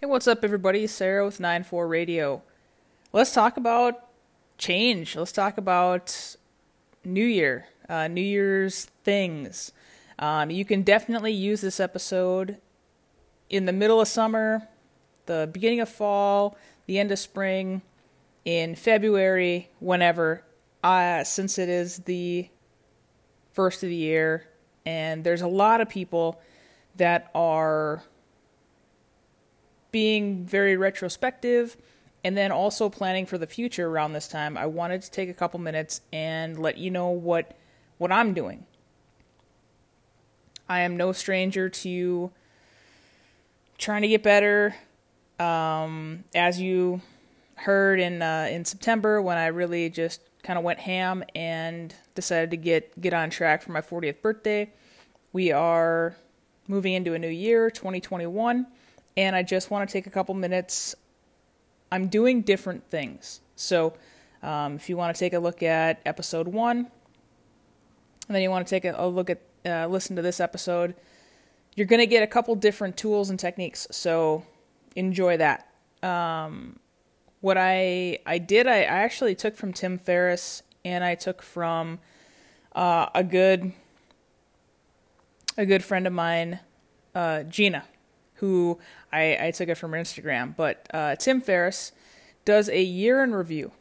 Hey, what's up, everybody? Sarah with 94 Radio. Let's talk about change. Let's talk about New Year, uh, New Year's things. Um, you can definitely use this episode in the middle of summer, the beginning of fall, the end of spring, in February, whenever, uh, since it is the first of the year, and there's a lot of people that are being very retrospective and then also planning for the future around this time. I wanted to take a couple minutes and let you know what what I'm doing. I am no stranger to trying to get better. Um, as you heard in uh, in September, when I really just kind of went ham and decided to get get on track for my 40th birthday, we are moving into a new year, 2021, and I just want to take a couple minutes. I'm doing different things, so um, if you want to take a look at episode one, and then you want to take a, a look at uh, listen to this episode, you're going to get a couple different tools and techniques. So enjoy that. Um, what I I did, I, I, actually took from Tim Ferriss, and I took from uh, a good a good friend of mine, uh, Gina, who I, I took it from Instagram. But uh, Tim Ferriss does a year in review,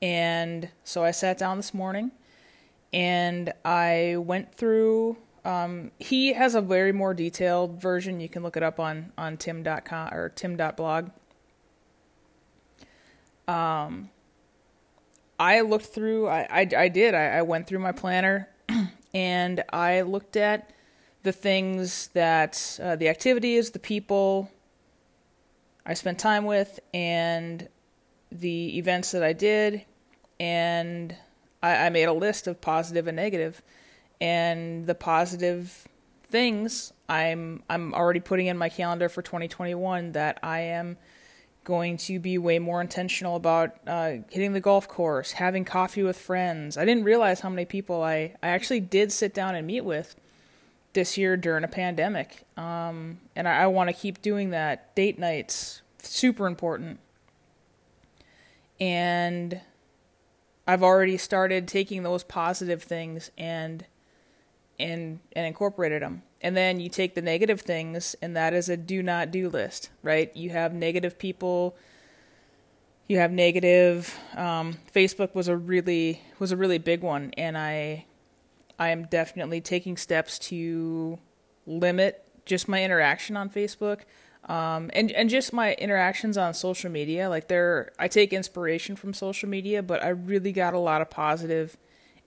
and so I sat down this morning and I went through. Um, he has a very more detailed version. You can look it up on on tim.com or tim.blog. Um, I looked through. I I, I did. I, I went through my planner, and I looked at the things that uh, the activities, the people I spent time with, and the events that I did, and I, I made a list of positive and negative, and the positive things I'm I'm already putting in my calendar for 2021 that I am going to be way more intentional about uh, hitting the golf course, having coffee with friends. I didn't realize how many people I, I actually did sit down and meet with this year during a pandemic. Um, and I, I want to keep doing that. Date nights, super important. And I've already started taking those positive things and and and incorporated them. And then you take the negative things and that is a do not do list, right? You have negative people you have negative um, Facebook was a really was a really big one and I I am definitely taking steps to limit just my interaction on Facebook um, and and just my interactions on social media. Like there i take inspiration from social media but i really got a lot of positive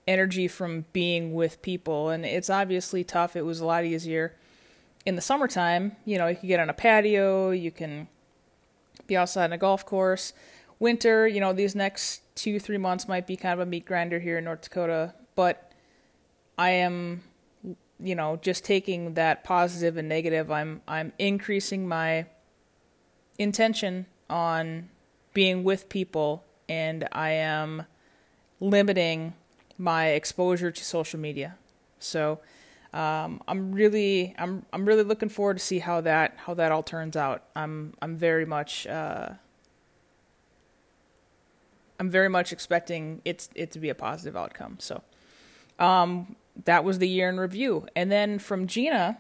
energy from being with people. And it's obviously tough. It was a lot easier in the summertime. You know you can get on a patio you can be outside on a golf course. Winter you know these next two three months might be kind of a meat grinder here in north dakota but i am you know, just taking that positive and negative, I'm I'm increasing my intention on being with people and I am limiting my exposure to social media. So um, I'm really I'm I'm really looking forward to see how that how that all turns out. I'm I'm very much uh, I'm very much expecting it it to be a positive outcome. So um, that was the year in review. And then from Gina,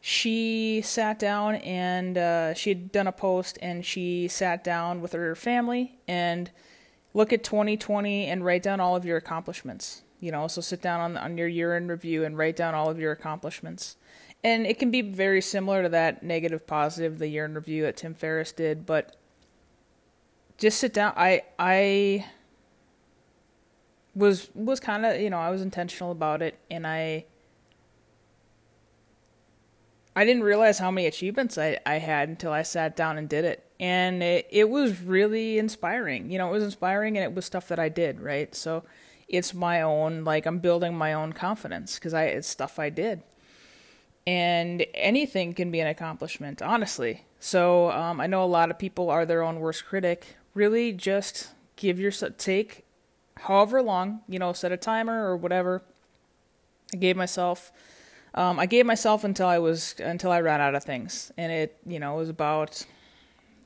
she sat down and uh, she had done a post and she sat down with her family and look at 2020 and write down all of your accomplishments. You know, so sit down on, on your year in review and write down all of your accomplishments. And it can be very similar to that negative positive, the year in review that Tim Ferriss did, but just sit down. I I was was kind of you know I was intentional about it, and I I didn't realize how many achievements I I had until I sat down and did it, and it it was really inspiring. You know, it was inspiring, and it was stuff that I did right. So it's my own like I'm building my own confidence because I it's stuff I did, and anything can be an accomplishment, honestly. So um, I know a lot of people are their own worst critic. Really, just give yourself take however long, you know, set a timer or whatever. I gave myself. Um, I gave myself until I was until I ran out of things, and it you know was about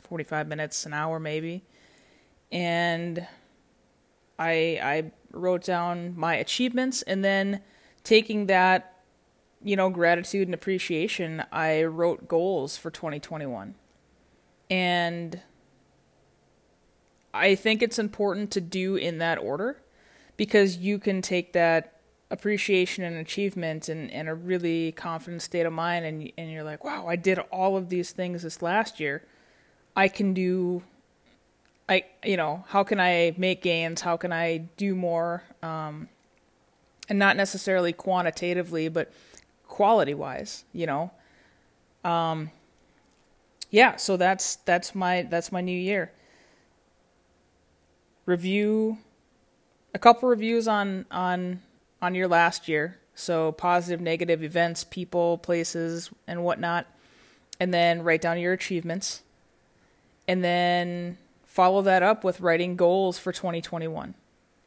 forty five minutes, an hour maybe, and I I wrote down my achievements, and then taking that you know gratitude and appreciation, I wrote goals for twenty twenty one, and I think it's important to do in that order because you can take that appreciation and achievement and, and a really confident state of mind and and you're like wow I did all of these things this last year. I can do I you know how can I make gains? How can I do more? Um, and not necessarily quantitatively but quality wise you know? Um, yeah so that's that's my that's my new year review a couple reviews on on on your last year. So positive, negative events, people, places, and whatnot. And then write down your achievements. And then follow that up with writing goals for 2021.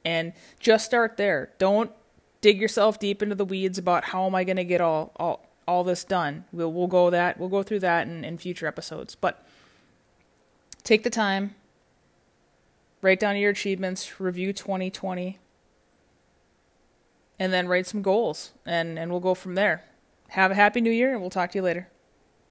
And just start there. Don't dig yourself deep into the weeds about how am I going to get all, all all this done. We'll we'll go that we'll go through that in, in future episodes. But take the time, write down your achievements, review 2020, and then write some goals and and we'll go from there. Have a happy new year and we'll talk to you later.